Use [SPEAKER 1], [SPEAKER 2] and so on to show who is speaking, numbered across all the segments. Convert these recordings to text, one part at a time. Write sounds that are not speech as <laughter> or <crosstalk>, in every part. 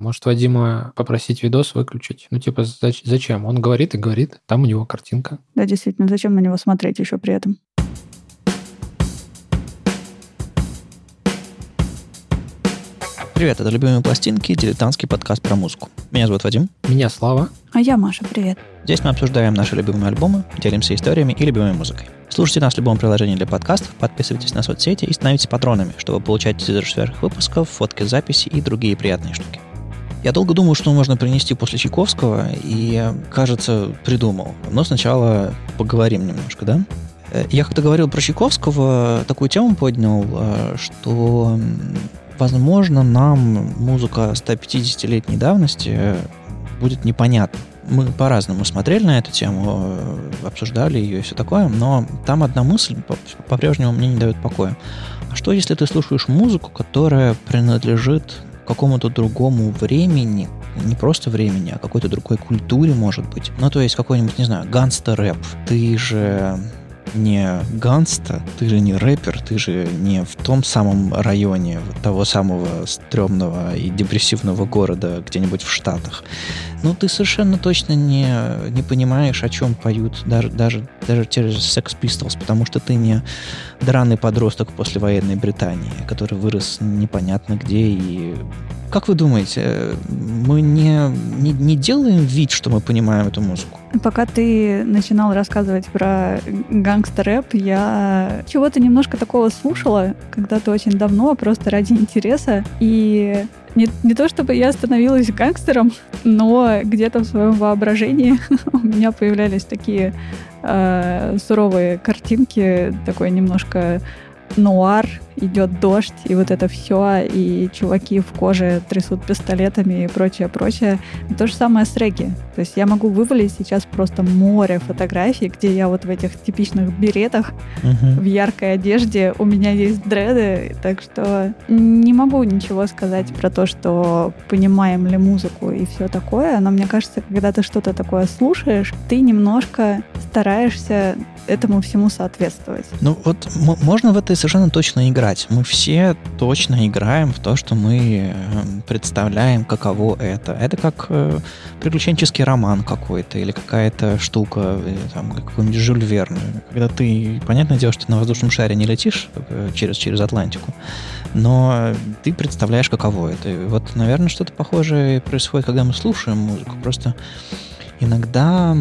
[SPEAKER 1] Может, Вадима попросить видос выключить? Ну, типа, зачем? Он говорит и говорит, там у него картинка.
[SPEAKER 2] Да, действительно, зачем на него смотреть еще при этом?
[SPEAKER 3] Привет, это «Любимые пластинки», дилетантский подкаст про музыку. Меня зовут Вадим.
[SPEAKER 1] Меня Слава.
[SPEAKER 2] А я Маша, привет.
[SPEAKER 3] Здесь мы обсуждаем наши любимые альбомы, делимся историями и любимой музыкой. Слушайте нас в любом приложении для подкастов, подписывайтесь на соцсети и становитесь патронами, чтобы получать тизер сверх выпусков, фотки записи и другие приятные штуки. Я долго думал, что можно принести после Чайковского, и, кажется, придумал. Но сначала поговорим немножко, да? Э, я как-то говорил про Чайковского, такую тему поднял, э, что возможно, нам музыка 150-летней давности будет непонятна. Мы по-разному смотрели на эту тему, обсуждали ее и все такое, но там одна мысль по-прежнему мне не дает покоя. А что, если ты слушаешь музыку, которая принадлежит какому-то другому времени, не просто времени, а какой-то другой культуре, может быть. Ну, то есть какой-нибудь, не знаю, ганстер-рэп. Ты же не ганста, ты же не рэпер, ты же не в том самом районе того самого стрёмного и депрессивного города где-нибудь в Штатах. Ну, ты совершенно точно не, не понимаешь, о чем поют даже, даже, даже те же Sex Pistols, потому что ты не драный подросток после военной Британии, который вырос непонятно где и как вы думаете, мы не, не, не делаем вид, что мы понимаем эту музыку?
[SPEAKER 2] Пока ты начинал рассказывать про гангстер-рэп, я чего-то немножко такого слушала когда-то очень давно, просто ради интереса. И не, не то чтобы я становилась гангстером, но где-то в своем воображении <laughs> у меня появлялись такие э, суровые картинки, такой немножко нуар, идет дождь, и вот это все, и чуваки в коже трясут пистолетами и прочее, прочее. То же самое с регги. То есть я могу вывалить сейчас просто море фотографий, где я вот в этих типичных беретах, uh-huh. в яркой одежде, у меня есть дреды, так что не могу ничего сказать про то, что понимаем ли музыку и все такое, но мне кажется, когда ты что-то такое слушаешь, ты немножко стараешься этому всему соответствовать.
[SPEAKER 3] Ну вот можно в это совершенно точно играть. Мы все точно играем в то, что мы эм, представляем, каково это. Это как э, приключенческий роман какой-то или какая-то штука, э, там, какой-нибудь Жюль. Когда ты, понятное дело, что ты на воздушном шаре не летишь э, через, через Атлантику, но ты представляешь, каково это. И вот, наверное, что-то похожее происходит, когда мы слушаем музыку. Просто иногда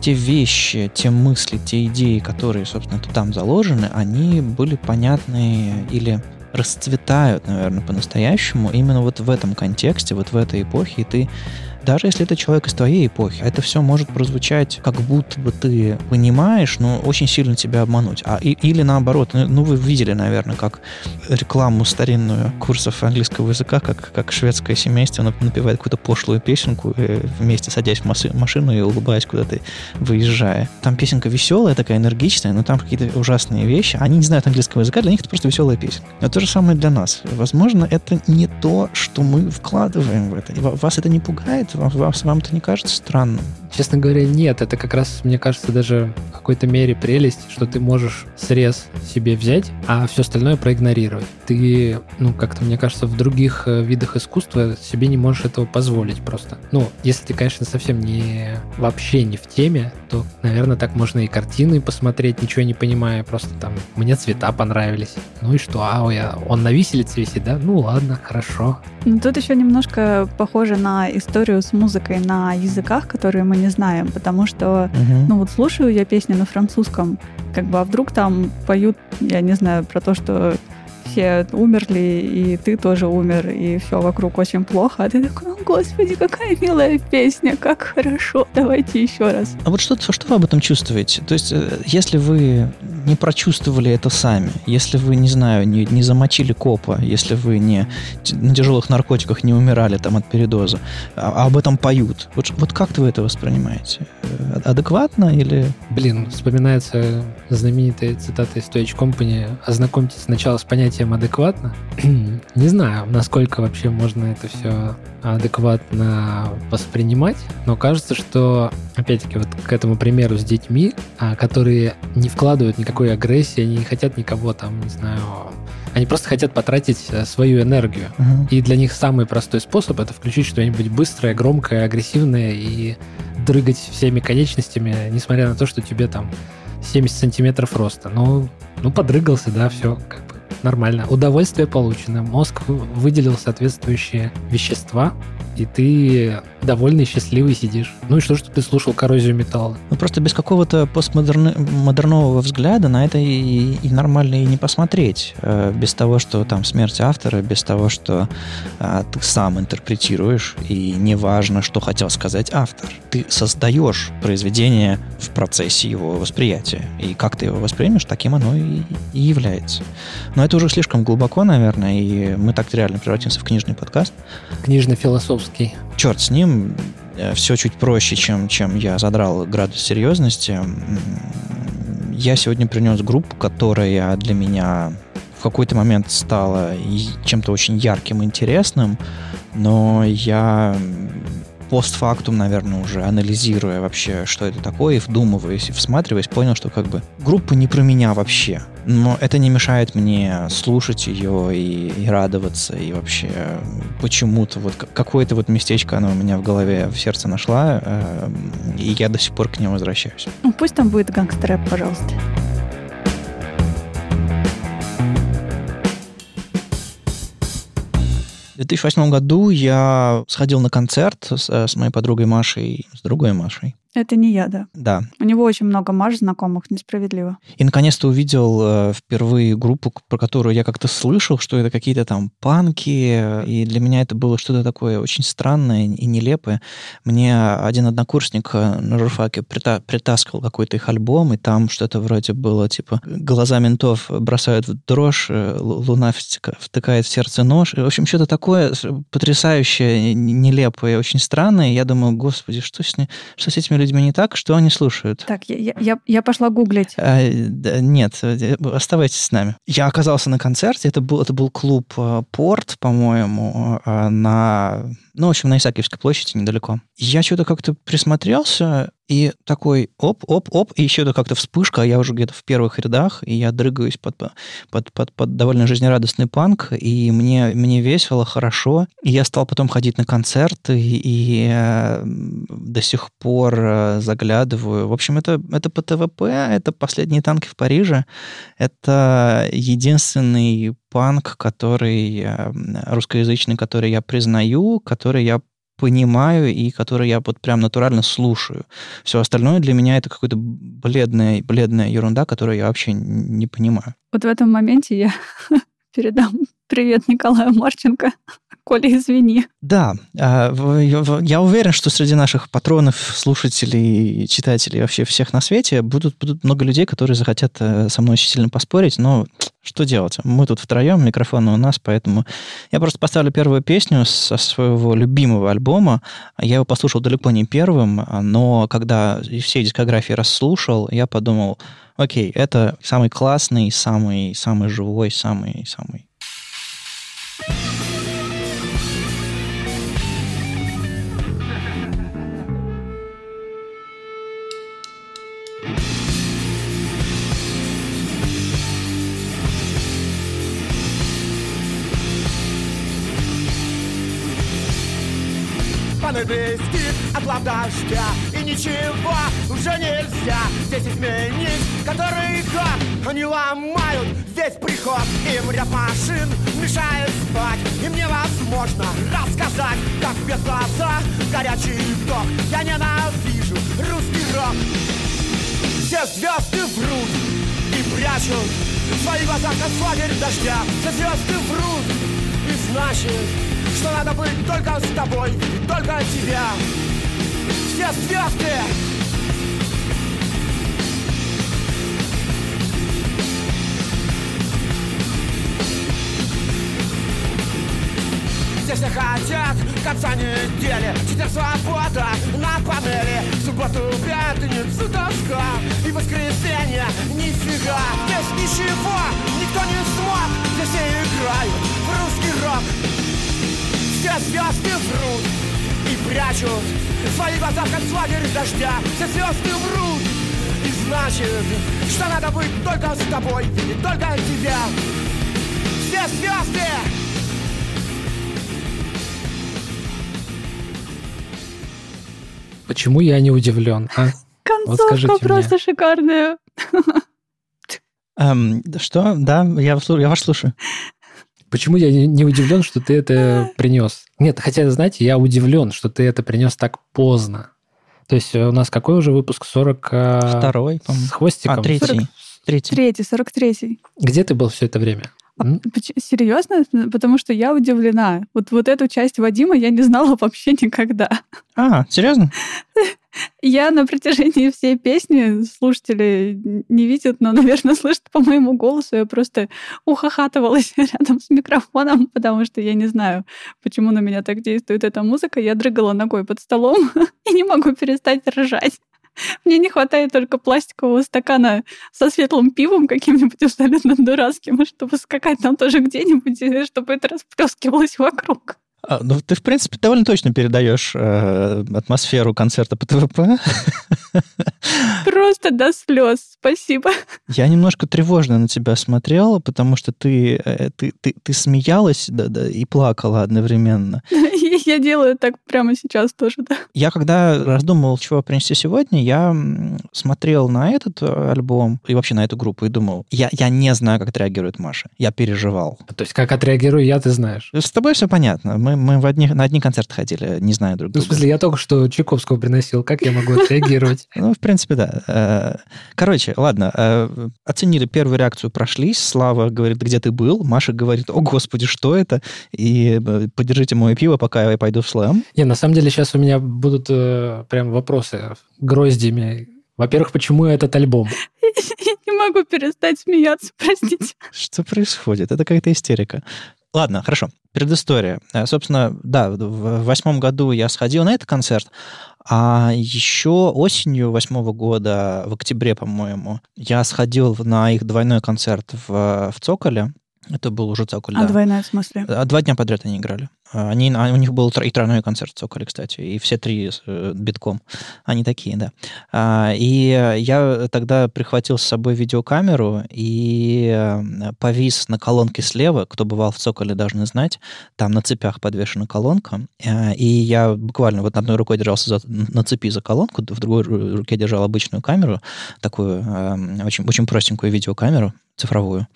[SPEAKER 3] те вещи, те мысли, те идеи, которые, собственно, там заложены, они были понятны или расцветают, наверное, по-настоящему. Именно вот в этом контексте, вот в этой эпохе, и ты даже если это человек из твоей эпохи, это все может прозвучать, как будто бы ты понимаешь, но очень сильно тебя обмануть. А, и, или наоборот, ну, ну вы видели, наверное, как рекламу старинную курсов английского языка, как, как шведское семейство напевает какую-то пошлую песенку, э, вместе садясь в машину и улыбаясь куда-то выезжая. Там песенка веселая, такая энергичная, но там какие-то ужасные вещи. Они не знают английского языка, для них это просто веселая песня. Но то же самое для нас. Возможно, это не то, что мы вкладываем в это. Вас это не пугает? Вам, вам это не кажется странным?
[SPEAKER 1] Честно говоря, нет. Это как раз, мне кажется, даже в какой-то мере прелесть, что ты можешь срез себе взять, а все остальное проигнорировать. Ты, ну, как-то, мне кажется, в других э, видах искусства себе не можешь этого позволить просто. Ну, если ты, конечно, совсем не вообще не в теме, то, наверное, так можно и картины посмотреть, ничего не понимая, просто там мне цвета понравились. Ну и что? А, я, он на виселице висит, да? Ну ладно, хорошо.
[SPEAKER 2] Ну, тут еще немножко похоже на историю с музыкой на языках, которые мы не знаем, потому что, угу. ну вот слушаю я песни на французском, как бы, а вдруг там поют, я не знаю, про то, что все умерли, и ты тоже умер, и все вокруг очень плохо, а ты такой, о, господи, какая милая песня, как хорошо, давайте еще раз.
[SPEAKER 3] А вот что, что вы об этом чувствуете? То есть, э, если вы не прочувствовали это сами, если вы, не знаю, не, не замочили копа, если вы не на тяжелых наркотиках не умирали там от передоза, а, а об этом поют, вот, вот как вы это воспринимаете? Э, адекватно или...
[SPEAKER 1] Блин, вспоминается знаменитая цитата из Stoich Company «Ознакомьтесь сначала с понятием адекватно. <clears throat> Не знаю, насколько вообще можно это все адекватно воспринимать, но кажется, что, опять-таки, вот к этому примеру с детьми, а, которые не вкладывают никакой агрессии, они не хотят никого там, не знаю, Они просто хотят потратить э, свою энергию.
[SPEAKER 3] Мгм.
[SPEAKER 1] И для них самый простой способ это включить что-нибудь быстрое, громкое, агрессивное и дрыгать всеми конечностями, несмотря на то, что тебе там 70 сантиметров роста. Ну, ну подрыгался, да, все как бы нормально. Удовольствие получено. Мозг вы- выделил соответствующие вещества, и ты довольный, счастливый сидишь. Ну и что, что ты слушал коррозию металла?
[SPEAKER 3] Ну, просто без какого-то постмодернового взгляда на это и, и нормально и не посмотреть. Э, Без того, что там смерть автора, без того, что а, ты сам интерпретируешь, и неважно, что хотел сказать автор. Ты создаешь произведение в процессе его восприятия. И как ты его воспримешь, таким оно и, и является. Но это уже слишком глубоко, наверное, и мы так реально превратимся в книжный подкаст.
[SPEAKER 1] Книжно-философский.
[SPEAKER 3] черт с ним, все чуть проще, чем, чем я задрал градус серьезности. Я сегодня принес группу, которая для меня в какой-то момент стала чем-то очень ярким, интересным, но я постфактум, наверное, уже анализируя вообще, что это такое, и вдумываясь, и всматриваясь, понял, что как бы группа не про меня вообще. Но это не мешает мне слушать ее и, и радоваться, и вообще э, почему-то вот какое-то вот местечко она у меня в голове, в сердце нашла, э, и я до сих пор к нему возвращаюсь.
[SPEAKER 2] Ну, пусть там будет гангстер-рэп, пожалуйста.
[SPEAKER 3] В 2008 году я сходил на концерт с, э, с моей подругой Машей, с другой Машей.
[SPEAKER 2] Это не я, да.
[SPEAKER 3] Да,
[SPEAKER 2] У него очень много Маш знакомых, несправедливо.
[SPEAKER 3] И наконец-то увидел э, впервые группу, про которую я как-то слышал, что это какие-то там панки, и для меня это было что-то такое очень странное и нелепое. Мне один однокурсник э, на журфаке прита- притаскивал какой-то их альбом, и там что-то вроде было типа «Глаза ментов бросают в дрожь, э, лу- луна втыкает в сердце нож». И, в общем, что-то такое потрясающее, нелепое, очень странное. Я думаю, господи, что с, что с этими людьми не так, что они слушают?
[SPEAKER 2] Так, я, я- я, пошла гуглить.
[SPEAKER 3] А, нет, э, оставайтесь с нами. Я оказался на концерте, это был, это был клуб э, «Порт», по-моему, на, ну, в общем, на Исаакиевской площади недалеко. Я что-то как-то присмотрелся, и такой оп-оп-оп, и еще это как-то вспышка, а я уже где-то в первых рядах, и я дрыгаюсь под, под, под, под довольно жизнерадостный панк, и мне, мне весело, хорошо. И я стал потом ходить на концерты, и э, до сих пор э, заглядываю. В общем, это, это по ТВП, это «Последние танки в Париже», это единственный панк, который э, русскоязычный, который я признаю, который я понимаю и который я вот прям натурально слушаю. Все остальное для меня это какая-то бледная, бледная ерунда, которую я вообще не понимаю.
[SPEAKER 2] Вот в этом моменте я <laughs> передам привет Николаю Марченко. <laughs> Коля, извини.
[SPEAKER 3] Да, а, я уверен, что среди наших патронов, слушателей, читателей, вообще всех на свете будут, будут много людей, которые захотят э, со мной очень сильно поспорить, но что делать? Мы тут втроем, микрофон у нас, поэтому я просто поставлю первую песню со своего любимого альбома. Я его послушал далеко не первым, но когда все дискографии расслушал, я подумал, окей, это самый классный, самый, самый живой, самый, самый
[SPEAKER 4] По-английски отлав дождя И ничего уже нельзя Здесь изменить который год Они ломают. Весь приход Им ряд машин мешает спать. Им невозможно рассказать Как без глаза горячий вдох. Я ненавижу русский рок. Все звезды врут и прячут в своих глазах как флагерь дождя. Все звезды врут и значит, что надо быть только с тобой, видеть только тебя. Все звезды Все все хотят конца недели Четверг свобода на панели. В субботу пятницу тоска. И воскресенье нифига. Здесь ничего никто не смог. Здесь все играют в русский рок. Все звезды врут и прячут Свои глаза в концлагерь дождя. Все звезды врут. И значит, что надо быть только с тобой, видеть только тебя. все звезды
[SPEAKER 1] Почему я не удивлен, а?
[SPEAKER 2] Концовка
[SPEAKER 1] скажите
[SPEAKER 2] просто
[SPEAKER 1] мне.
[SPEAKER 2] шикарная.
[SPEAKER 3] Эм, что? Да, я, я вас слушаю.
[SPEAKER 1] Почему я не- удивлен, что ты это принес? Нет, хотя, знаете, я удивлен, что ты это принес так поздно. То есть э, у нас какой уже выпуск? 40 а,
[SPEAKER 3] Второй, по-моему.
[SPEAKER 1] с хвостиком?
[SPEAKER 3] А, третий.
[SPEAKER 2] 40.
[SPEAKER 3] Третий.
[SPEAKER 2] Третий, сорок третий.
[SPEAKER 1] Где ты был все это время? <laughs>
[SPEAKER 2] Серьезно? Потому что я удивлена. Вот, вот эту часть Вадима я не знала <laughs> вообще никогда.
[SPEAKER 3] А, серьезно? <laughs>
[SPEAKER 2] Я на протяжении всей песни, слушатели не видят, но, наверное, слышат по моему голосу, я просто ухахатывалась рядом с микрофоном, потому что я не знаю, почему на меня так действует эта музыка. Я дрыгала ногой под столом и не могу перестать ржать. Мне не хватает только пластикового стакана со светлым пивом каким-нибудь абсолютно дурацким, чтобы скакать там тоже где-нибудь, и чтобы это расплескивалось вокруг.
[SPEAKER 3] А, ну, ты, в принципе, довольно точно передаешь э, атмосферу концерта по ТВП.
[SPEAKER 2] Просто до слез. Спасибо.
[SPEAKER 3] Я немножко тревожно на тебя смотрел, потому что ты, э, ты, ты, ты смеялась да, да, и плакала одновременно. <laughs>
[SPEAKER 2] Я делаю так прямо сейчас тоже, да.
[SPEAKER 3] Я когда раздумывал, чего принести сегодня, я смотрел на этот э, альбом и вообще на эту группу и думал, я, я не знаю, как отреагирует Маша. Я переживал.
[SPEAKER 1] То есть как отреагирую я, ты знаешь.
[SPEAKER 3] С тобой все понятно. Мы, мы в одни, на одни концерты ходили, не зная друг
[SPEAKER 1] Ну, в
[SPEAKER 3] друга.
[SPEAKER 1] смысле, я только что Чайковского приносил. Как я могу отреагировать? <laughs>
[SPEAKER 3] Ну, в принципе, да. Э, Короче, ладно, э, оценили первую реакцию, прошлись. Слава говорит, где ты был? Маша говорит, о, господи, что это? И э, подержите мое пиво, пока я пойду в слэм.
[SPEAKER 1] Не, на самом деле сейчас у меня будут э, прям вопросы гроздями. Во-первых, почему этот альбом? <laughs>
[SPEAKER 2] Я не могу перестать смеяться, простите.
[SPEAKER 3] Что происходит? Это какая-то истерика. Ладно, хорошо. Предыстория. Э, Собственно, да, в восьмом году я сходил на этот концерт, а еще осенью восьмого года, в октябре, по-моему, я сходил на их двойной концерт в, в Цоколе. Это был уже Цоколь,
[SPEAKER 2] А
[SPEAKER 3] да.
[SPEAKER 2] двойная в смысле?
[SPEAKER 3] А Два дня подряд они играли. А, Они, а у них был и тройной концерт в Цоколе, кстати, и все три э, битком. Они такие, да. А, И я тогда прихватил с собой видеокамеру и э, повис на колонке слева. Кто бывал в Цоколе, должны знать. Там на цепях подвешена колонка. И я буквально вот одной рукой держался за- на цепи за колонку, в другой ру- руке держал обычную камеру, такую э, очень, очень простенькую видеокамеру цифровую,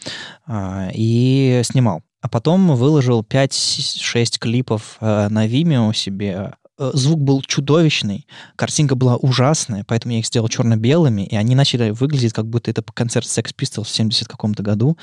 [SPEAKER 3] и снимал. А потом выложил 5-6 клипов э, на Vimeo себе. Э, Звук был чудовищный, картинка была ужасная, поэтому я их сделал черно-белыми, и они начали выглядеть, как будто это концерт Sex Pistols в 70 каком-то году.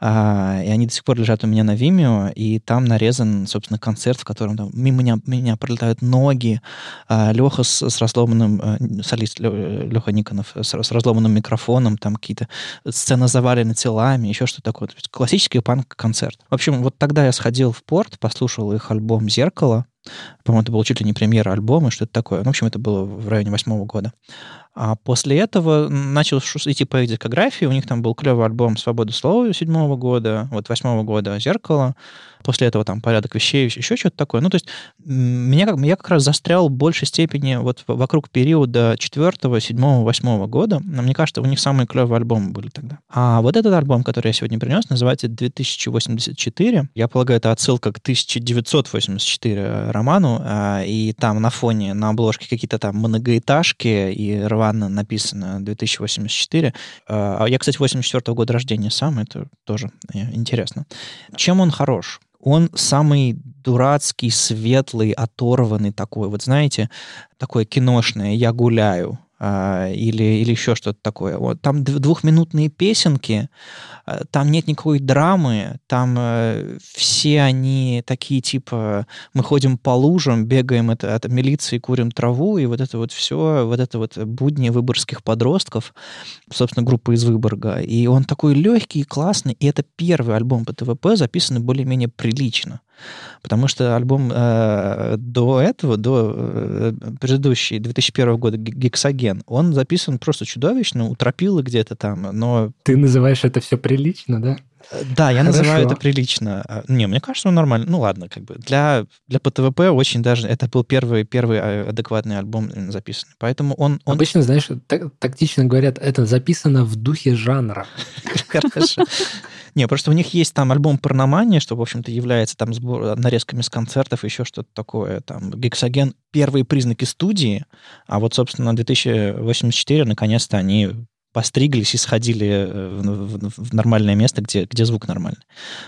[SPEAKER 3] А, и они до сих пор лежат у меня на Vimeo, и там нарезан, собственно, концерт, в котором там мимо меня, меня пролетают ноги, Леха с, с разломанным, э, солист Леха Никонов, с, с разломанным микрофоном, там какие-то сцены завалены телами, еще что-то такое. Классический панк-концерт. В общем, вот тогда я сходил в порт, послушал их альбом «Зеркало». По-моему, это был чуть ли не премьера альбома, что-то такое. Ну, в общем, это было в районе восьмого года. А после этого начал идти по их дискографии. У них там был клевый альбом «Свобода слова» седьмого года, вот восьмого года «Зеркало». После этого там «Порядок вещей», еще что-то такое. Ну, то есть меня как, я как раз застрял в большей степени вот вокруг периода четвертого, седьмого, восьмого года. Но мне кажется, у них самые клевые альбомы были тогда. А вот этот альбом, который я сегодня принес, называется «2084». Я полагаю, это отсылка к 1984 роману, а, и там на фоне, на обложке какие-то там многоэтажки, и рвано написано 2084. А я, кстати, 84 года рождения сам, это тоже э, интересно. Чем он хорош? Он самый дурацкий, светлый, оторванный такой. Вот знаете, такое киношное «Я гуляю» а, или, или еще что-то такое. Вот, там дв- двухминутные песенки, а, там нет никакой драмы, там э, все они такие типа мы ходим по лужам, бегаем от, от милиции, курим траву, и вот это вот все, вот это вот будни выборгских подростков, собственно, группа из Выборга. И он такой легкий, классный, и это первый альбом по ТВП, записанный более-менее прилично. Потому что альбом э, до этого, до э, предыдущий, 2001 года, «Г- «Гексоген», он записан просто чудовищно, у Тропилы где-то там, но
[SPEAKER 1] Ты называешь это все прилично, да?
[SPEAKER 3] Да, я
[SPEAKER 1] Хорошо.
[SPEAKER 3] называю это прилично. А, Не, мне кажется, он нормально. Ну ладно, как бы для, для ПТВП очень даже... Это был первый, первый э, адекватный альбом записанный. Поэтому он... он...
[SPEAKER 1] Обычно, знаешь, так- тактично говорят, это записано в духе жанра. <laughs>
[SPEAKER 3] Хорошо. Не, просто у них есть там альбом «Парномания», что, в общем-то, является там сбор, нарезками с концертов, еще что-то такое. Там «Гексоген» — первые признаки студии, а вот, собственно, 2084 наконец-то они постриглись и сходили э, в, в- в нормальное место, где, где звук нормальный.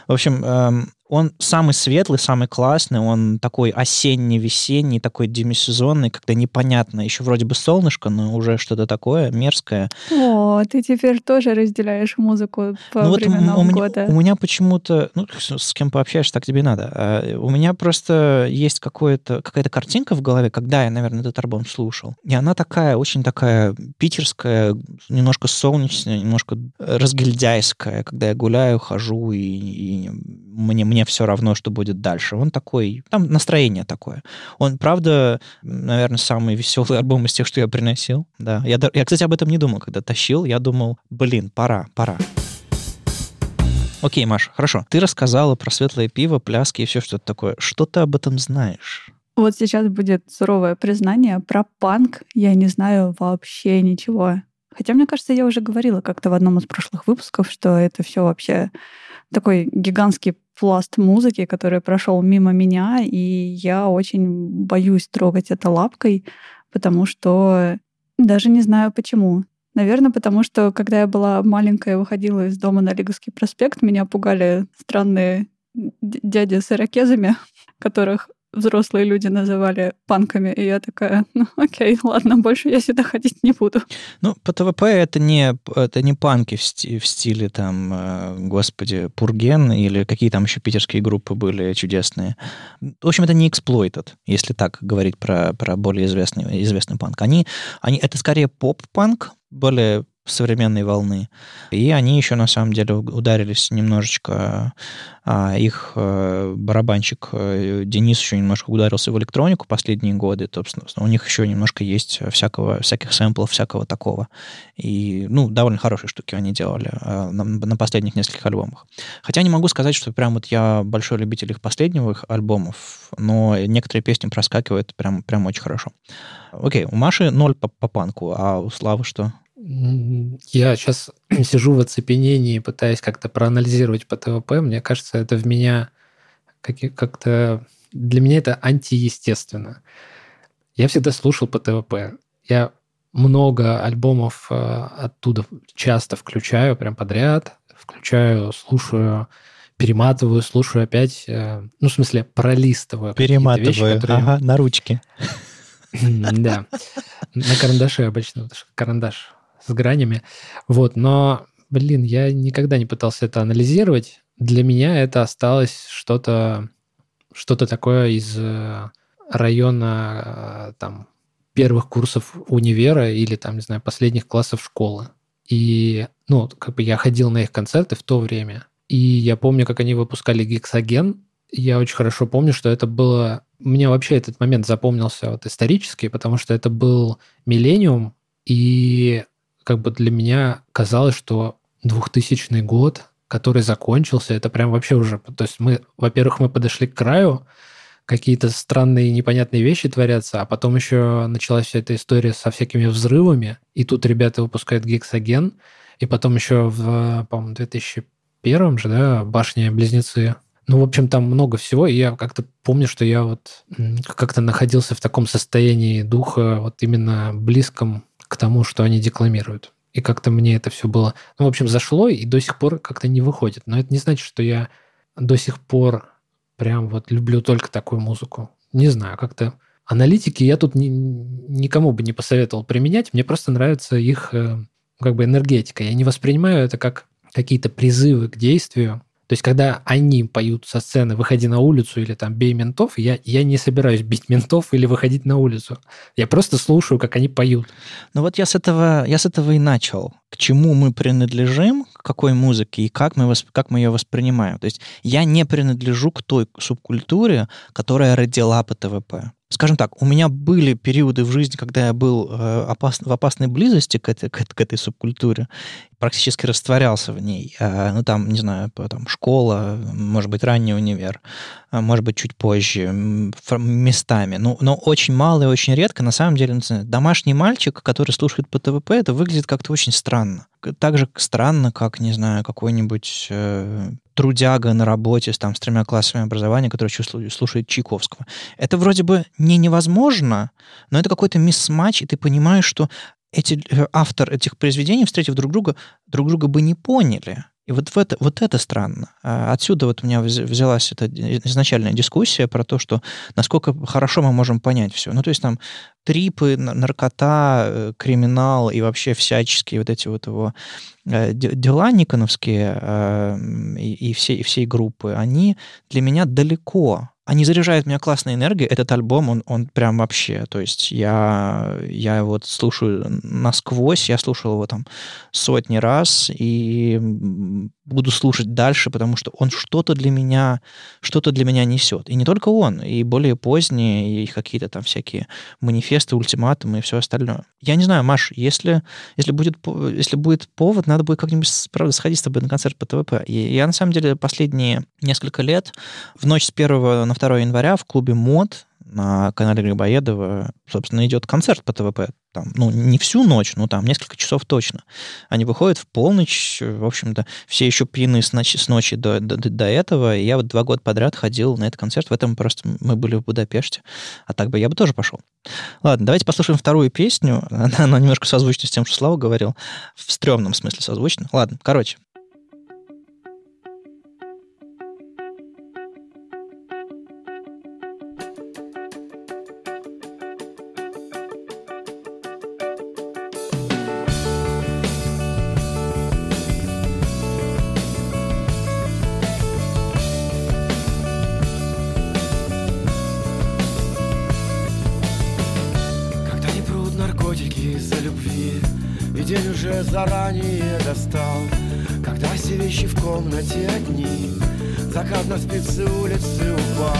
[SPEAKER 3] В общем, эм, он самый светлый, самый классный, он такой осенний-весенний, такой демисезонный, когда непонятно, еще вроде бы солнышко, но уже что-то такое мерзкое.
[SPEAKER 2] О, ты теперь тоже разделяешь музыку по
[SPEAKER 3] Ну вот
[SPEAKER 2] временам
[SPEAKER 3] у, меня,
[SPEAKER 2] года.
[SPEAKER 3] у меня почему-то, ну, с, кем пообщаешься, так тебе и надо. А, У меня просто есть какое-то, какая-то картинка в голове, когда я, наверное, этот альбом слушал. И она такая, очень такая питерская, немножко солнечная, немножко разгильдяйская, когда я гуляю, хожу, и, и мне, мне все равно, что будет дальше. Он такой, там настроение такое. Он, правда, наверное, самый веселый <laughs> альбом из тех, что я приносил. Да. Я, я, кстати, об этом не думал, когда тащил. Я думал, блин, пора, пора. Окей, Маш, хорошо. Ты рассказала про светлое пиво, пляски и все что-то такое. Что ты об этом знаешь?
[SPEAKER 2] Вот сейчас будет суровое признание про панк. Я не знаю вообще ничего. Хотя, мне кажется, я уже говорила как-то в одном из прошлых выпусков, что это все вообще такой гигантский пласт музыки, который прошел мимо меня, и я очень боюсь трогать это лапкой, потому что даже не знаю почему. Наверное, потому что, когда я была маленькая, выходила из дома на Лиговский проспект, меня пугали странные дяди с ирокезами, <laughs> которых взрослые люди называли панками, и я такая, <laughs> ну окей, ладно, больше я сюда ходить не буду.
[SPEAKER 3] Ну, ПТВП это не, это не панки в, сти- в стиле там, э, господи, Пурген или какие там еще питерские группы были чудесные. В общем, это не эксплойтед, если так говорить про, про более известный, известный панк. Они, они, это скорее поп-панк, более современной волны. И они еще, на самом деле, ударились немножечко. а, их э, барабанщик э, Денис еще немножко ударился в электронику последние годы. Собственно, у них еще немножко есть всякого, всяких сэмплов, всякого такого. И, ну, довольно хорошие штуки они делали э, на, на последних нескольких альбомах. Хотя не могу сказать, что прям вот я большой любитель их последних альбомов, но некоторые песни проскакивают прям, прям очень хорошо. Окей, у Маши ноль по, по панку, а у Славы что?
[SPEAKER 1] Я сейчас <clears throat> сижу в оцепенении, пытаясь как-то проанализировать по ТВП. Мне кажется, это в меня как- как-то... Для меня это антиестественно. Я всегда слушал по ТВП. Я много альбомов э, оттуда часто включаю, прям подряд. Включаю, слушаю, перематываю, слушаю опять. э, Ну, в смысле, пролистываю. какие-то вещи, которые-
[SPEAKER 3] на ручке. <laughs>
[SPEAKER 1] Да. На карандаше обычно, потому что карандаш с гранями. Вот, но, блин, я никогда не пытался это анализировать. Для меня это осталось что-то что-то такое из э, района э, там первых курсов универа или там, не знаю, последних классов школы. И, ну, как бы я ходил на их концерты в то время, и я помню, как они выпускали гексоген. Я очень хорошо помню, что это было... Мне вообще этот момент запомнился вот исторически, потому что это был миллениум, и как бы для меня казалось, что 2000 год, который закончился, это прям вообще уже... То есть мы, во-первых, мы подошли к краю, какие-то странные непонятные вещи творятся, а потом еще началась вся эта история со всякими взрывами, и тут ребята выпускают гексоген, и потом еще в, по-моему, 2001 же, да, башня-близнецы. Ну, в общем, там много всего, и я как-то помню, что я вот как-то находился в таком состоянии духа, вот именно близком к тому, что они декламируют. И как-то мне это все было, ну, в общем, зашло, и до сих пор как-то не выходит. Но это не значит, что я до сих пор прям вот люблю только такую музыку. Не знаю, как-то аналитики я тут ни- никому бы не посоветовал применять. Мне просто нравится их э, как бы энергетика. Я не воспринимаю это как какие-то призывы к действию. То есть, когда они поют со сцены «Выходи на улицу» или там «Бей ментов», я, я не собираюсь бить ментов или выходить на улицу. Я просто слушаю, как они поют.
[SPEAKER 3] Ну вот я с этого, я с этого и начал. К чему мы принадлежим, к какой музыке и как мы, восп- как мы ее воспринимаем. То есть я не принадлежу к той субкультуре, которая родила по ТВП. скажем так, у меня были периоды в жизни, когда я был э, опас, в опасной близости к этой, к, к этой субкультуре, практически растворялся в ней. Э, ну, там, не знаю, там, школа, может быть, ранний универ, э, может быть, чуть позже, местами. Ну, но очень мало и очень редко. На самом деле, домашний мальчик, который слушает по ТВП, это выглядит как-то очень странно так же странно, как, не знаю, какой-нибудь э, трудяга на работе с, там, с тремя классами образования, который слушает Чайковского. Это вроде бы не невозможно, но это какой-то мисс-матч, и ты понимаешь, что эти, э, автор этих произведений, встретив друг друга, друг друга бы не поняли. И вот, в это, вот это странно. А отсюда вот у меня взялась эта изначальная дискуссия про то, что насколько хорошо мы можем понять все. Ну, то есть там трипы, наркота, э, криминал и вообще всяческие вот эти вот его э, дела никоновские и, и, всей, и всей группы, они для меня далеко они заряжают меня классной энергией. Этот альбом, он, он прям вообще, то есть я, я вот слушаю насквозь, я слушал его там сотни раз и буду слушать дальше, потому что он что-то для меня, что-то для меня несет. И не только он, и более поздние, и какие-то там всякие манифесты, ультиматумы и все остальное. Я не знаю, Маш, если, если, будет, если будет повод, надо будет как-нибудь, правда, сходить с тобой на концерт по ТВП. И я, на самом деле, последние несколько лет в ночь с 1 на 2 января в клубе МОД на канале Грибоедова, собственно, идет концерт по ТВП. Там, ну, не всю ночь, но там несколько часов точно. Они выходят в полночь, в общем-то, все еще пьяны с ночи, с ночи до, до, до этого. И я вот два года подряд ходил на этот концерт. В этом просто мы были в Будапеште. А так бы я бы тоже пошел. Ладно, давайте послушаем вторую песню. Она, она немножко созвучна с тем, что Слава говорил. В стрёмном смысле созвучна. Ладно, короче,
[SPEAKER 4] комнате одни Закат на спицы улицы упал.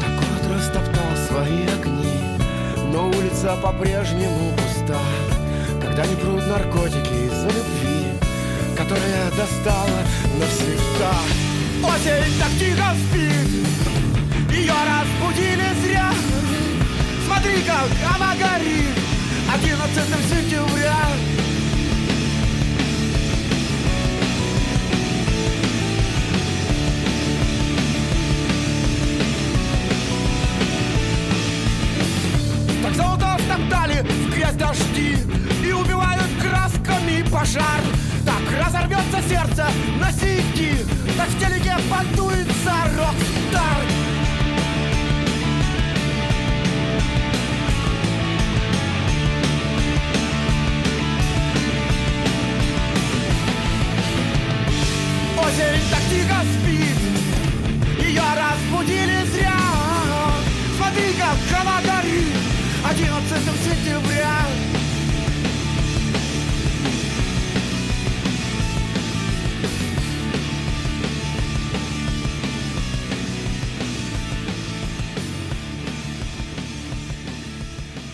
[SPEAKER 4] Так город растоптал свои огни Но улица по-прежнему пуста. Когда не прут наркотики из-за любви Которая достала навсегда. Осень так тихо спит Ее разбудили зря. Смотри, как она горит 11 сентября дожди И убивают красками пожар. Так разорвется сердце на сиди Так в телеке подуется рок-стар. Осень так тихо спит Ее разбудили зря. Смотри, как она горит 11 сентября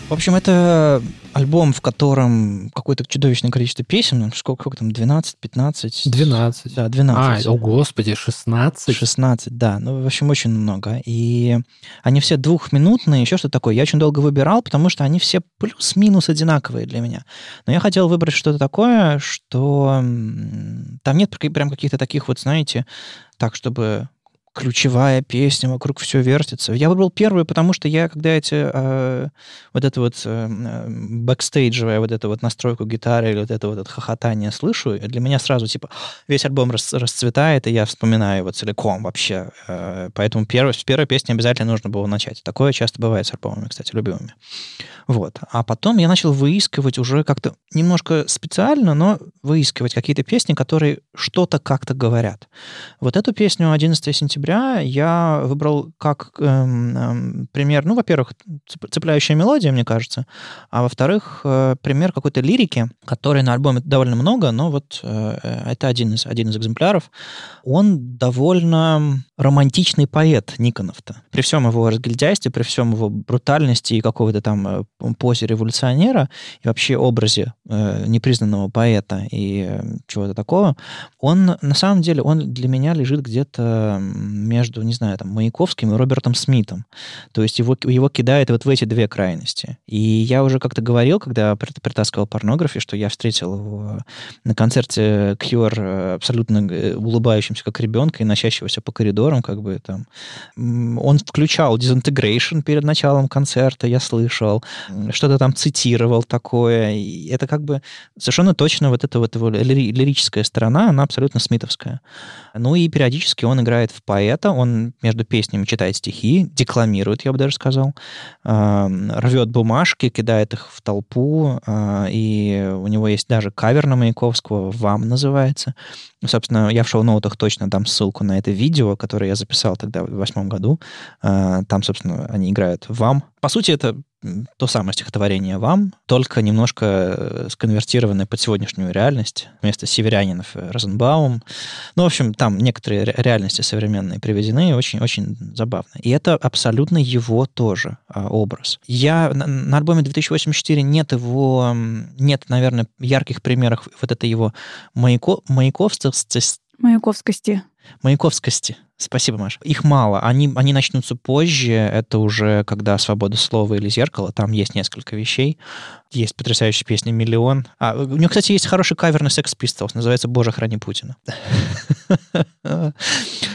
[SPEAKER 3] В общем, это альбом, в котором какое-то чудовищное количество песен, ну, сколько, сколько там, 12, 15?
[SPEAKER 1] 12.
[SPEAKER 3] Да, 12.
[SPEAKER 1] А, о господи, 16?
[SPEAKER 3] 16, да. Ну, в общем, очень много. И они все двухминутные, еще что-то такое. Я очень долго выбирал, потому что они все плюс-минус одинаковые для меня. Но я хотел выбрать что-то такое, что там нет прям каких-то таких вот, знаете, так, чтобы ключевая песня, вокруг все вертится. Я выбрал первую, потому что я, когда эти, э, вот это вот э, бэкстейджевая вот эту вот настройку гитары или вот это вот это хохотание слышу, для меня сразу, типа, весь альбом рас, расцветает, и я вспоминаю его целиком вообще. Э, поэтому первый, с первой песни обязательно нужно было начать. Такое часто бывает с альбомами, кстати, любимыми. Вот. А потом я начал выискивать уже как-то немножко специально, но выискивать какие-то песни, которые что-то как-то говорят. Вот эту песню 11 сентября ноября я выбрал как эм, эм, пример, ну, во-первых, цепляющая мелодия, мне кажется, а во-вторых, э, пример какой-то лирики, которой на альбоме довольно много, но вот э, это один из, один из экземпляров. Он довольно романтичный поэт Никонов-то. При всем его разгильдяйстве, при всем его брутальности и какого-то там э, позе революционера и вообще образе э, непризнанного поэта и э, чего-то такого, он на самом деле, он для меня лежит где-то между, не знаю, там, Маяковским и Робертом Смитом. То есть его, его кидает вот в эти две крайности. И я уже как-то говорил, когда притаскивал порнографии, что я встретил его на концерте Cure э, абсолютно э, улыбающимся как ребенка и носящегося по коридорам, как бы там. Он включал Disintegration перед началом концерта, я слышал, что-то там цитировал такое. И это как бы совершенно точно вот эта вот его лирическая сторона, она абсолютно смитовская. Ну и периодически он играет в поэта, он между песнями читает стихи, декламирует, я бы даже сказал, рвет бумажки, кидает их в толпу, а, и у него есть даже кавер на Маяковского, «Вам» называется. Собственно, я в шоу-ноутах точно дам ссылку на это видео, которое я записал тогда в восьмом году. А, там, собственно, они играют «Вам». По сути, это то самое стихотворение «Вам», только немножко э, сконвертированное под сегодняшнюю реальность. Вместо северянинов Розенбаум. Ну, в общем, там некоторые реальности современные приведены, очень-очень забавно. И это абсолютно его тоже а, образ. Я на, на альбоме 2084 нет его, нет, наверное, ярких примеров вот этой его маяко, маяковскости.
[SPEAKER 2] Маяковскости.
[SPEAKER 3] Маяковскости. Спасибо, Маша. Их мало. Они, они начнутся позже. Это уже когда «Свобода слова» или «Зеркало». Там есть несколько вещей. Есть потрясающая песня «Миллион». А, у него, кстати, есть хороший кавер на Sex Pistols. Называется «Боже, храни Путина». <laughs>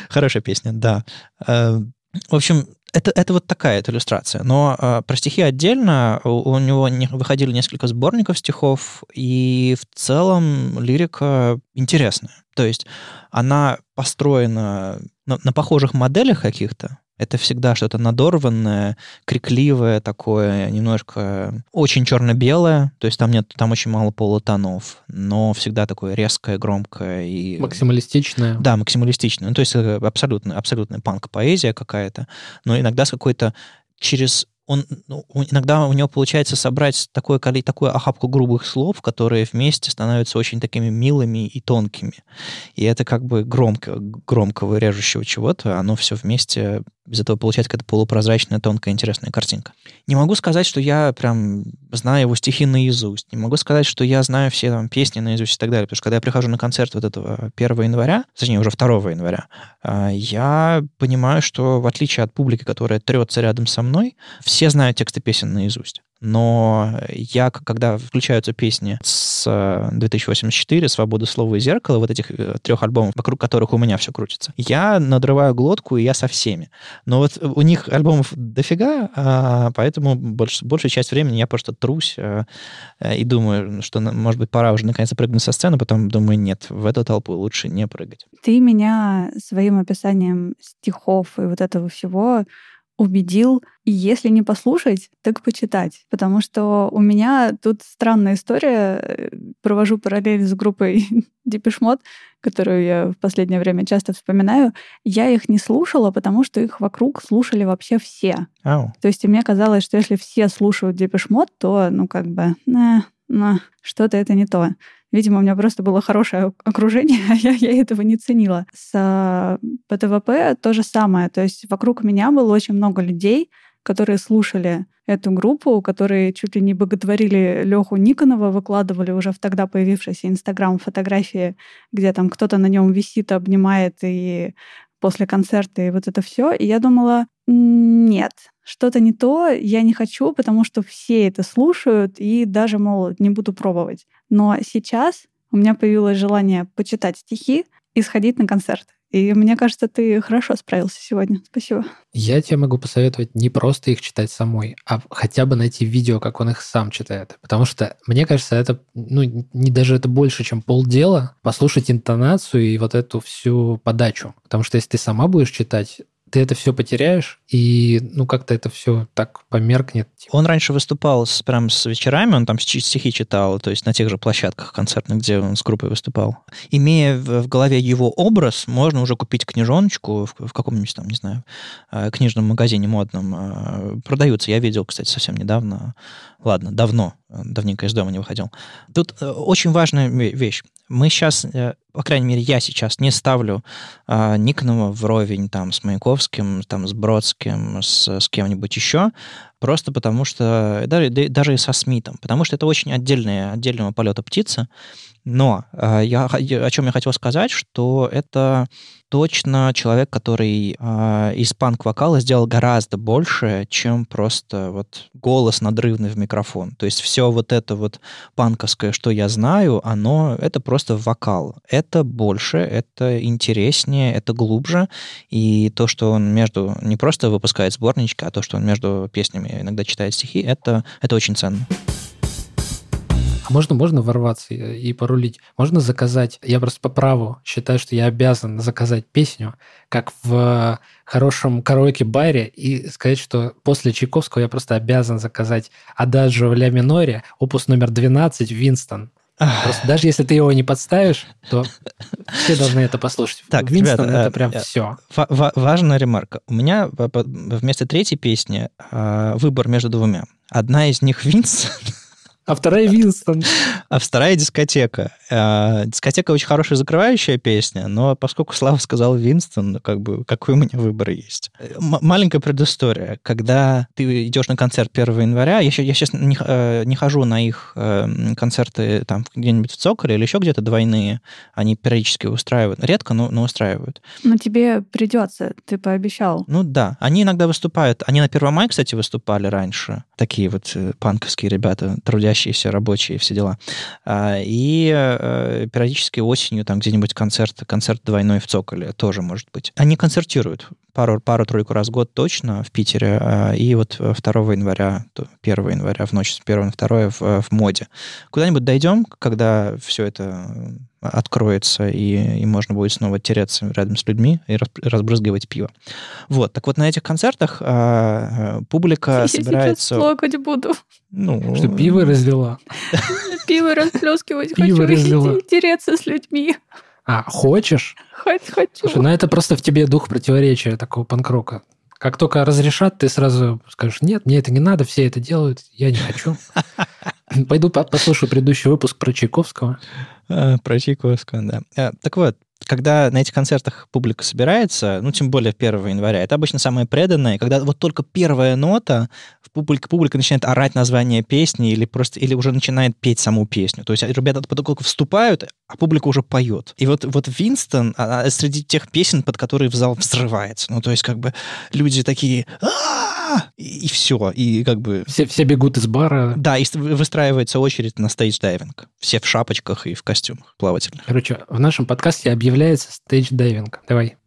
[SPEAKER 3] Хорошая песня, да. Э, в общем, это, это вот такая это иллюстрация. Но э, про стихи отдельно у, у него не, выходили несколько сборников стихов, и в целом лирика интересная. То есть она построена на, на похожих моделях каких-то, это всегда что-то надорванное, крикливое такое, немножко очень черно-белое, то есть там нет, там очень мало полутонов, но всегда такое резкое, громкое и...
[SPEAKER 1] Максималистичное.
[SPEAKER 3] Да, максималистичное. Ну, то есть э, абсолютно, абсолютная панк-поэзия какая-то, но иногда с какой-то через он, ну, иногда у него получается собрать такое, такую охапку грубых слов, которые вместе становятся очень такими милыми и тонкими. И это как бы громко, громкого режущего чего-то, оно все вместе из этого получается какая-то полупрозрачная, тонкая, интересная картинка. Не могу сказать, что я прям знаю его стихи наизусть. Не могу сказать, что я знаю все там песни наизусть и так далее. Потому что когда я прихожу на концерт вот этого 1 января, точнее, уже 2 января, а, я понимаю, что в отличие от публики, которая трется рядом со мной, все знают тексты песен наизусть но я, когда включаются песни с 2084, «Свобода слова и зеркала», вот этих э, трех альбомов, вокруг которых у меня все крутится, я надрываю глотку, и я со всеми. Но вот у них альбомов дофига, а, поэтому больш, большую часть времени я просто трусь э, и думаю, что, может быть, пора уже наконец прыгнуть со сцены, потом думаю, нет, в эту толпу лучше не прыгать.
[SPEAKER 2] Ты меня своим описанием стихов и вот этого всего убедил, и если не послушать, так почитать. Потому что у меня тут странная история. Э, провожу параллель с группой <laughs> Депешмот, которую я в последнее время часто вспоминаю. Я их не слушала, потому что их вокруг слушали вообще все.
[SPEAKER 3] Oh.
[SPEAKER 2] То есть мне казалось, что если все слушают Депешмот, то, ну, как бы, на, на, что-то это не то. Видимо, у меня просто было хорошее окружение, <laughs> а я, я этого не ценила. С ПТВП то же самое. То есть вокруг меня было очень много людей, которые слушали эту группу, которые чуть ли не боготворили Леху Никонова, выкладывали уже в тогда появившийся Инстаграм фотографии, где там кто-то на нем висит, обнимает и после концерта, и вот это все. И я думала, нет, что-то не то, я не хочу, потому что все это слушают, и даже, мол, не буду пробовать. Но сейчас у меня появилось желание почитать стихи и сходить на концерт. И мне кажется, ты хорошо справился сегодня. Спасибо.
[SPEAKER 1] Я тебе могу посоветовать не просто их читать самой, а хотя бы найти видео, как он их сам читает. Потому что, мне кажется, это, ну, не даже это больше, чем полдела, послушать интонацию и вот эту всю подачу. Потому что если ты сама будешь читать, ты это все потеряешь, и ну как-то это все так померкнет.
[SPEAKER 3] Он раньше выступал с, прям с вечерами, он там стихи читал, то есть на тех же площадках концертных, где он с группой выступал. Имея в, в голове его образ, можно уже купить книжоночку в, в каком-нибудь там, не знаю, э, книжном магазине модном. Э, продаются, я видел, кстати, совсем недавно. Ладно, давно, давненько из дома не выходил. Тут э, очень важная вещь. Мы сейчас, по крайней мере, я сейчас не ставлю а, Никонова вровень там с Маяковским, там с Бродским, с, с кем-нибудь еще, просто потому что, даже, даже и со Смитом, потому что это очень отдельная, отдельного полета птица, но э, я, о чем я хотел сказать, что это точно человек, который э, из панк-вокала сделал гораздо больше, чем просто вот голос надрывный в микрофон. То есть все вот это вот панковское, что я знаю, оно, это просто вокал. Это больше, это интереснее, это глубже. И то, что он между, не просто выпускает сборнички, а то, что он между песнями иногда читает стихи, это, это очень ценно.
[SPEAKER 1] Можно, можно ворваться и порулить. Можно заказать. Я просто по праву считаю, что я обязан заказать песню, как в хорошем караоке-баре, и сказать, что после Чайковского я просто обязан заказать Ададжо в ля миноре, опус номер 12, Винстон. Просто даже если ты его не подставишь, то все должны это послушать.
[SPEAKER 3] Так,
[SPEAKER 1] Винстон
[SPEAKER 3] ребята,
[SPEAKER 1] это
[SPEAKER 3] э,
[SPEAKER 1] прям
[SPEAKER 3] э,
[SPEAKER 1] все.
[SPEAKER 3] Важная ремарка. У меня вместо третьей песни э, выбор между двумя. Одна из них Винстон,
[SPEAKER 1] а вторая Винстон.
[SPEAKER 3] А вторая дискотека. А, дискотека очень хорошая закрывающая песня, но поскольку Слава сказал Винстон, ну, как бы какой у меня выбор есть. М- маленькая предыстория. Когда ты идешь на концерт 1 января, я, я сейчас не, э, не хожу на их э, концерты там где-нибудь в Цоколе или еще где-то двойные. Они периодически устраивают. Редко, но, но устраивают.
[SPEAKER 2] Но тебе придется, ты пообещал.
[SPEAKER 3] Ну да. Они иногда выступают. Они на 1 мая, кстати, выступали раньше. Такие вот э, панковские ребята, трудящиеся трудящиеся, рабочие, все дела. А, и э, периодически осенью там где-нибудь концерт, концерт двойной в Цоколе тоже может быть. Они концертируют пару, пару-тройку раз в год точно в Питере, а, и вот 2 января, 1 января в ночь с 1 на 2 в, в моде. Куда-нибудь дойдем, когда все это откроется, и, и можно будет снова тереться рядом с людьми и разбрызгивать пиво. Вот, так вот на этих концертах а, а публика
[SPEAKER 2] Я
[SPEAKER 3] собирается...
[SPEAKER 2] сейчас плакать буду.
[SPEAKER 3] Ну,
[SPEAKER 1] Что пиво разлила. <laughs>
[SPEAKER 2] Пиво расплескивать хочу, и <laughs> тереться с людьми.
[SPEAKER 1] А, хочешь?
[SPEAKER 2] Хоть хочу.
[SPEAKER 1] Слушай, ну это просто в тебе дух противоречия такого панкрока. Как только разрешат, ты сразу скажешь, нет, мне это не надо, все это делают, я не хочу. <laughs> <laughs> Пойду по- послушаю предыдущий выпуск про Чайковского.
[SPEAKER 3] А, Про Чайковского, да. А, Так вот, когда на этих концертах публика собирается, ну, тем более 1 января, это обычно самое преданное, когда вот только первая нота, в публика, публика начинает орать название песни или просто, или уже начинает петь саму песню. То есть ребята только вступают, а публика уже поет. И вот, вот Винстон а, а, среди тех песен, под которые в зал взрывается. Ну, то есть как бы люди такие И, и все. И как бы
[SPEAKER 1] Все, все бегут из бара.
[SPEAKER 3] да, и выстраивается очередь на стейдж-дайвинг. Все в шапочках и в костюмах плавательных.
[SPEAKER 1] Короче, в нашем подкасте объявляется стейдж-дайвинг. Давай.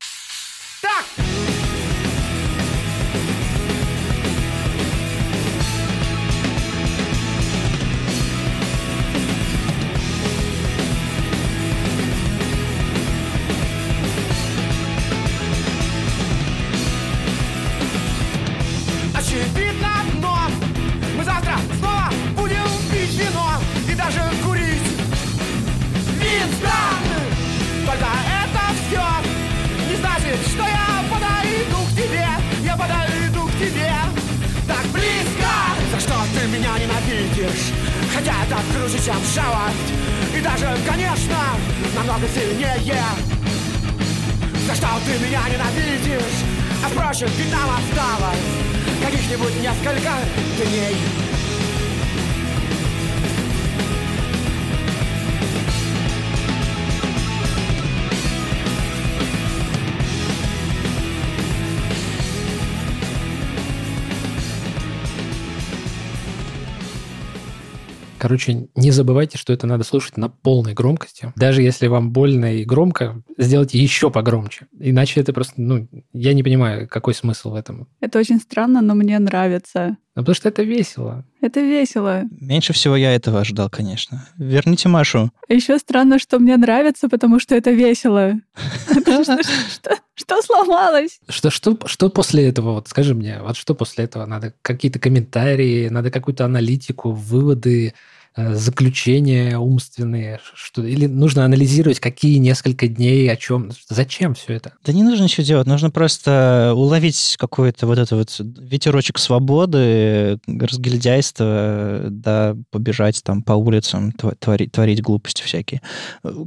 [SPEAKER 1] Короче, не забывайте, что это надо слушать на полной громкости. Даже если вам больно и громко, сделайте еще погромче. Иначе это просто, ну, я не понимаю, какой смысл в этом.
[SPEAKER 2] Это очень странно, но мне нравится.
[SPEAKER 1] Ну, потому что это весело.
[SPEAKER 2] Это весело.
[SPEAKER 3] Меньше всего я этого ожидал, конечно. Верните Машу.
[SPEAKER 2] Еще странно, что мне нравится, потому что это весело. <laughs> Что сломалось?
[SPEAKER 1] Что, что, что после этого? Вот скажи мне, вот что после этого? Надо какие-то комментарии, надо какую-то аналитику, выводы, заключения умственные, что или нужно анализировать какие несколько дней, о чем, зачем все это?
[SPEAKER 3] Да не нужно ничего делать, нужно просто уловить какой-то вот это вот ветерочек свободы, разгильдяйства, да, побежать там по улицам, творить, творить глупости всякие.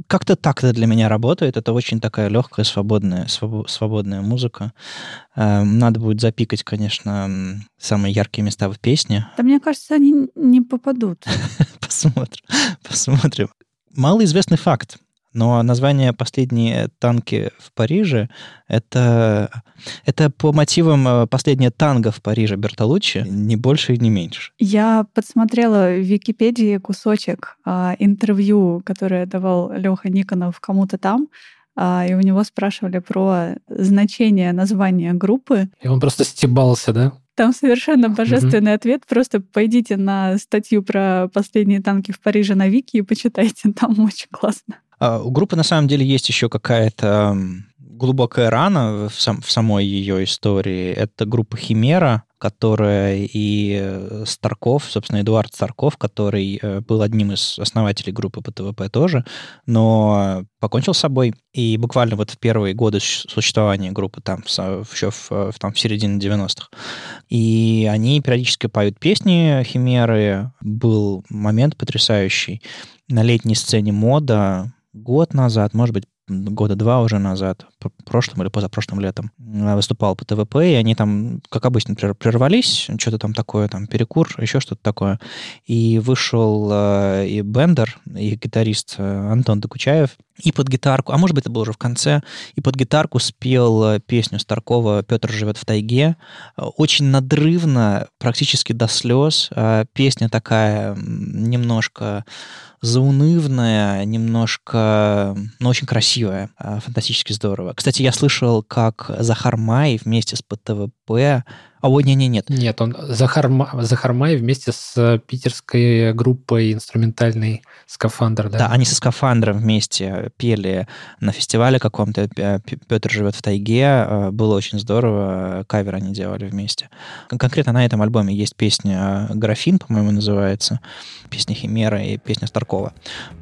[SPEAKER 3] Как-то так это для меня работает, это очень такая легкая, свободная, свободная музыка. Эм, надо будет запикать, конечно, самые яркие места в песне.
[SPEAKER 2] Да мне кажется, они не попадут. <laughs> <laughs>
[SPEAKER 3] Посмотрим. <laughs> Посмотрим. Малоизвестный факт. Но название «Последние танки в Париже» это, это по мотивам э, «Последнее танго в Париже» Бертолуччи, не больше и не меньше.
[SPEAKER 2] Я подсмотрела в Википедии кусочек а, интервью, которое давал Леха Никонов кому-то там, а, и у него спрашивали про значение названия группы.
[SPEAKER 1] И он просто стебался, да?
[SPEAKER 2] Там совершенно божественный mm-hmm. ответ. Просто пойдите на статью про последние танки в Париже на Вики и почитайте. <laughs> Там очень классно.
[SPEAKER 3] А у группы на самом деле есть еще какая-то глубокая рана в, сам, в самой ее истории. Это группа Химера, которая и э, Старков, собственно, Эдуард Старков, который э, был одним из основателей группы ПТВП тоже, но покончил с собой. И буквально вот в первые годы существования группы, там, еще в, там, в середине 90-х, и они периодически поют песни Химеры. Был момент потрясающий на летней сцене мода год назад, может быть, года два уже назад, прошлым или позапрошлым летом, э, выступал по ТВП, и они там, как обычно, прервались, что-то там такое, там перекур, еще что-то такое. И вышел э, и Бендер, и гитарист э, Антон Докучаев, и под гитарку, а может быть, это было уже в конце, и под гитарку спел песню Старкова «Петр живет в тайге». Очень надрывно, практически до слез. Песня такая немножко заунывная, немножко, но очень красивая, фантастически здорово. Кстати, я слышал, как Захар Май вместе с ПТВП а ой, не, не, нет.
[SPEAKER 1] Нет, он Захар, Захар Май вместе с питерской группой инструментальный «Скафандр», да?
[SPEAKER 3] Да, они со «Скафандром» вместе пели на фестивале каком-то «Петр живет в тайге». Э, было очень здорово, кавер они делали вместе. Конкретно на этом альбоме есть песня «Графин», по-моему, называется, песня Химера и песня Старкова.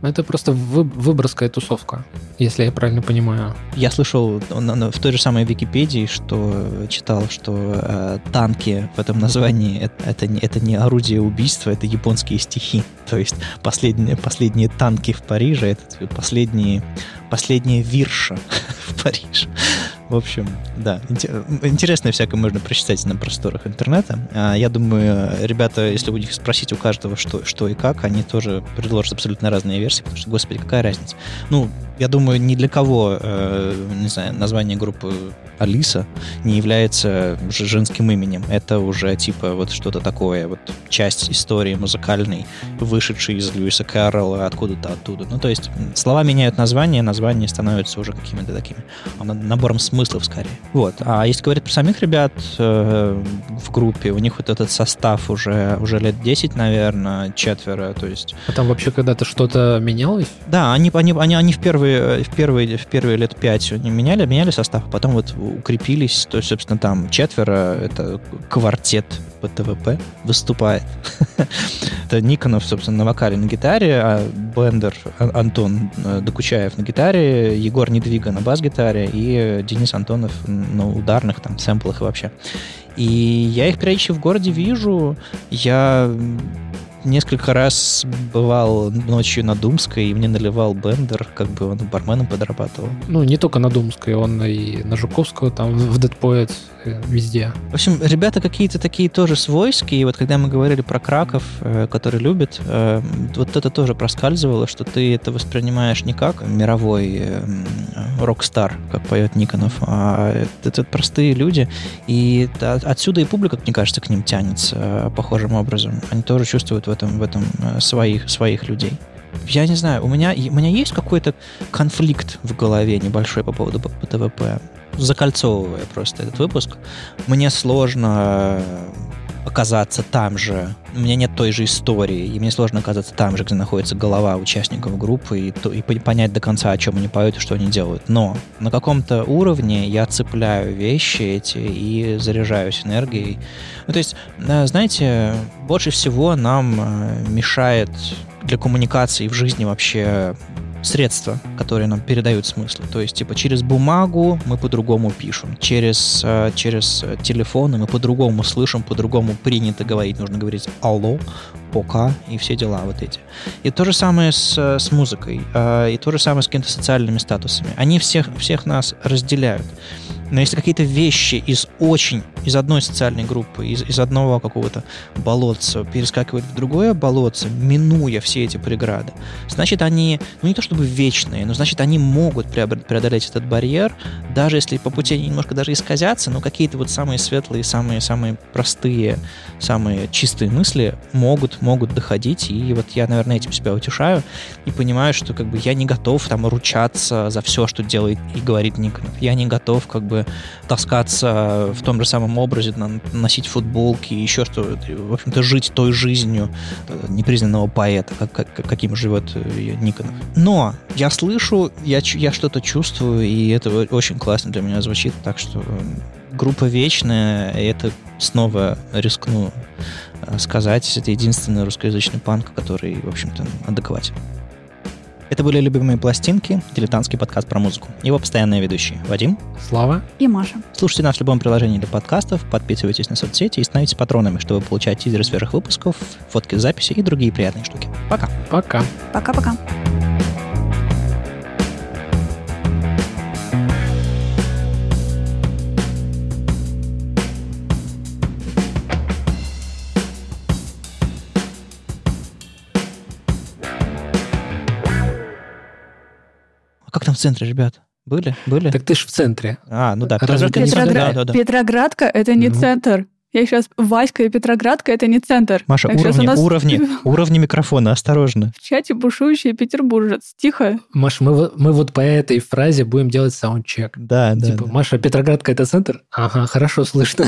[SPEAKER 1] Это просто вы, выборская тусовка, если я правильно понимаю.
[SPEAKER 3] Я слышал в той же самой Википедии, что читал, что э, танки в этом названии это, это, не, это не орудие убийства, это японские стихи. То есть последние, последние танки в Париже, это последние, последние вирша <laughs> в Париже. В общем, да, интересное всякое можно прочитать на просторах интернета. А, я думаю, ребята, если у них спросить у каждого, что, что и как, они тоже предложат абсолютно разные версии, потому что, господи, какая разница. Ну, я думаю, ни для кого, э, не знаю, название группы Алиса не является женским именем. Это уже типа вот что-то такое, вот часть истории музыкальной, вышедшей из Льюиса Кэрролла откуда-то оттуда. Ну, то есть слова меняют название, название становится уже какими-то такими набором смыслов скорее. Вот. А если говорить про самих ребят э, в группе, у них вот этот состав уже, уже лет 10, наверное, четверо, то есть...
[SPEAKER 1] А там вообще когда-то что-то менялось?
[SPEAKER 3] Да, они, они, они, они в первые первые, в первые, в первые лет пять они меняли, меняли состав, а потом вот укрепились. То есть, собственно, там четверо, это квартет по ТВП выступает. <laughs> это Никонов, собственно, на вокале на гитаре, а Бендер Антон э, Докучаев на гитаре, Егор Недвига на бас-гитаре и Денис Антонов на ударных, там, сэмплах и вообще. И я их периодически в городе вижу. Я несколько раз бывал ночью на Думской, и мне наливал бендер, как бы он барменом подрабатывал.
[SPEAKER 1] Ну, не только на Думской, он и на Жуковского, там в Dead везде.
[SPEAKER 3] В общем, ребята какие-то такие тоже свойские, вот когда мы говорили про Краков, э, который любит, э, вот это тоже проскальзывало, что ты это воспринимаешь не как мировой э, рок-стар, как поет Никонов, а это простые люди, и отсюда и публика, мне кажется, к ним тянется похожим образом. Они тоже чувствуют в этом, в этом своих, своих людей. Я не знаю, у меня, у меня есть какой-то конфликт в голове небольшой по поводу ПТВП закольцовывая просто этот выпуск, мне сложно оказаться там же. У меня нет той же истории, и мне сложно оказаться там же, где находится голова участников группы, и, то, и понять до конца, о чем они поют и что они делают. Но на каком-то уровне я цепляю вещи эти и заряжаюсь энергией. Ну, то есть, э, знаете, больше всего нам э, мешает для коммуникации в жизни вообще средства, которые нам передают смыслы. То есть, типа, через бумагу мы по-другому пишем, через, э, через телефоны мы по-другому слышим, по-другому принято говорить. Нужно говорить «алло», «пока» и все дела вот эти. И то же самое с, с музыкой, э, и то же самое с какими-то социальными статусами. Они всех, всех нас разделяют. Но если какие-то вещи из очень, из одной социальной группы, из, из одного какого-то болотца перескакивают в другое болотце, минуя все эти преграды, значит, они, ну не то чтобы вечные, но значит, они могут преодолеть этот барьер, даже если по пути они немножко даже исказятся, но какие-то вот самые светлые, самые, самые простые, самые чистые мысли могут, могут доходить, и вот я, наверное, этим себя утешаю и понимаю, что как бы я не готов там ручаться за все, что делает и говорит Никонов. Я не готов как бы таскаться в том же самом образе, носить футболки, еще что, в общем-то, жить той жизнью э, непризнанного поэта, как, как, каким живет э, Никонов. Но я слышу, я, я что-то чувствую, и это очень классно для меня звучит, так что э, группа вечная, и это снова рискну сказать, это единственный русскоязычный панк, который, в общем-то, адекватен. Это были «Любимые пластинки», дилетантский подкаст про музыку. Его постоянные ведущие Вадим,
[SPEAKER 1] Слава
[SPEAKER 2] и Маша.
[SPEAKER 3] Слушайте нас в любом приложении для подкастов, подписывайтесь на соцсети и становитесь патронами, чтобы получать тизеры свежих выпусков, фотки записи и другие приятные штуки. Пока.
[SPEAKER 1] Пока.
[SPEAKER 2] Пока-пока.
[SPEAKER 3] В центре, ребят? Были? Были?
[SPEAKER 1] Так ты ж в центре.
[SPEAKER 3] А, ну да.
[SPEAKER 2] Петроградка, Петроград... да, да, да. Петроградка это не ну. центр. Я сейчас... Васька и Петроградка это не центр.
[SPEAKER 3] Маша, так, уровни, нас... уровни, <laughs> уровни микрофона, осторожно.
[SPEAKER 2] В чате бушующий петербуржец. Тихо.
[SPEAKER 1] Маша, мы, мы вот по этой фразе будем делать саундчек.
[SPEAKER 3] Да, да.
[SPEAKER 1] Типа,
[SPEAKER 3] да.
[SPEAKER 1] Маша, Петроградка это центр? Ага, хорошо слышно.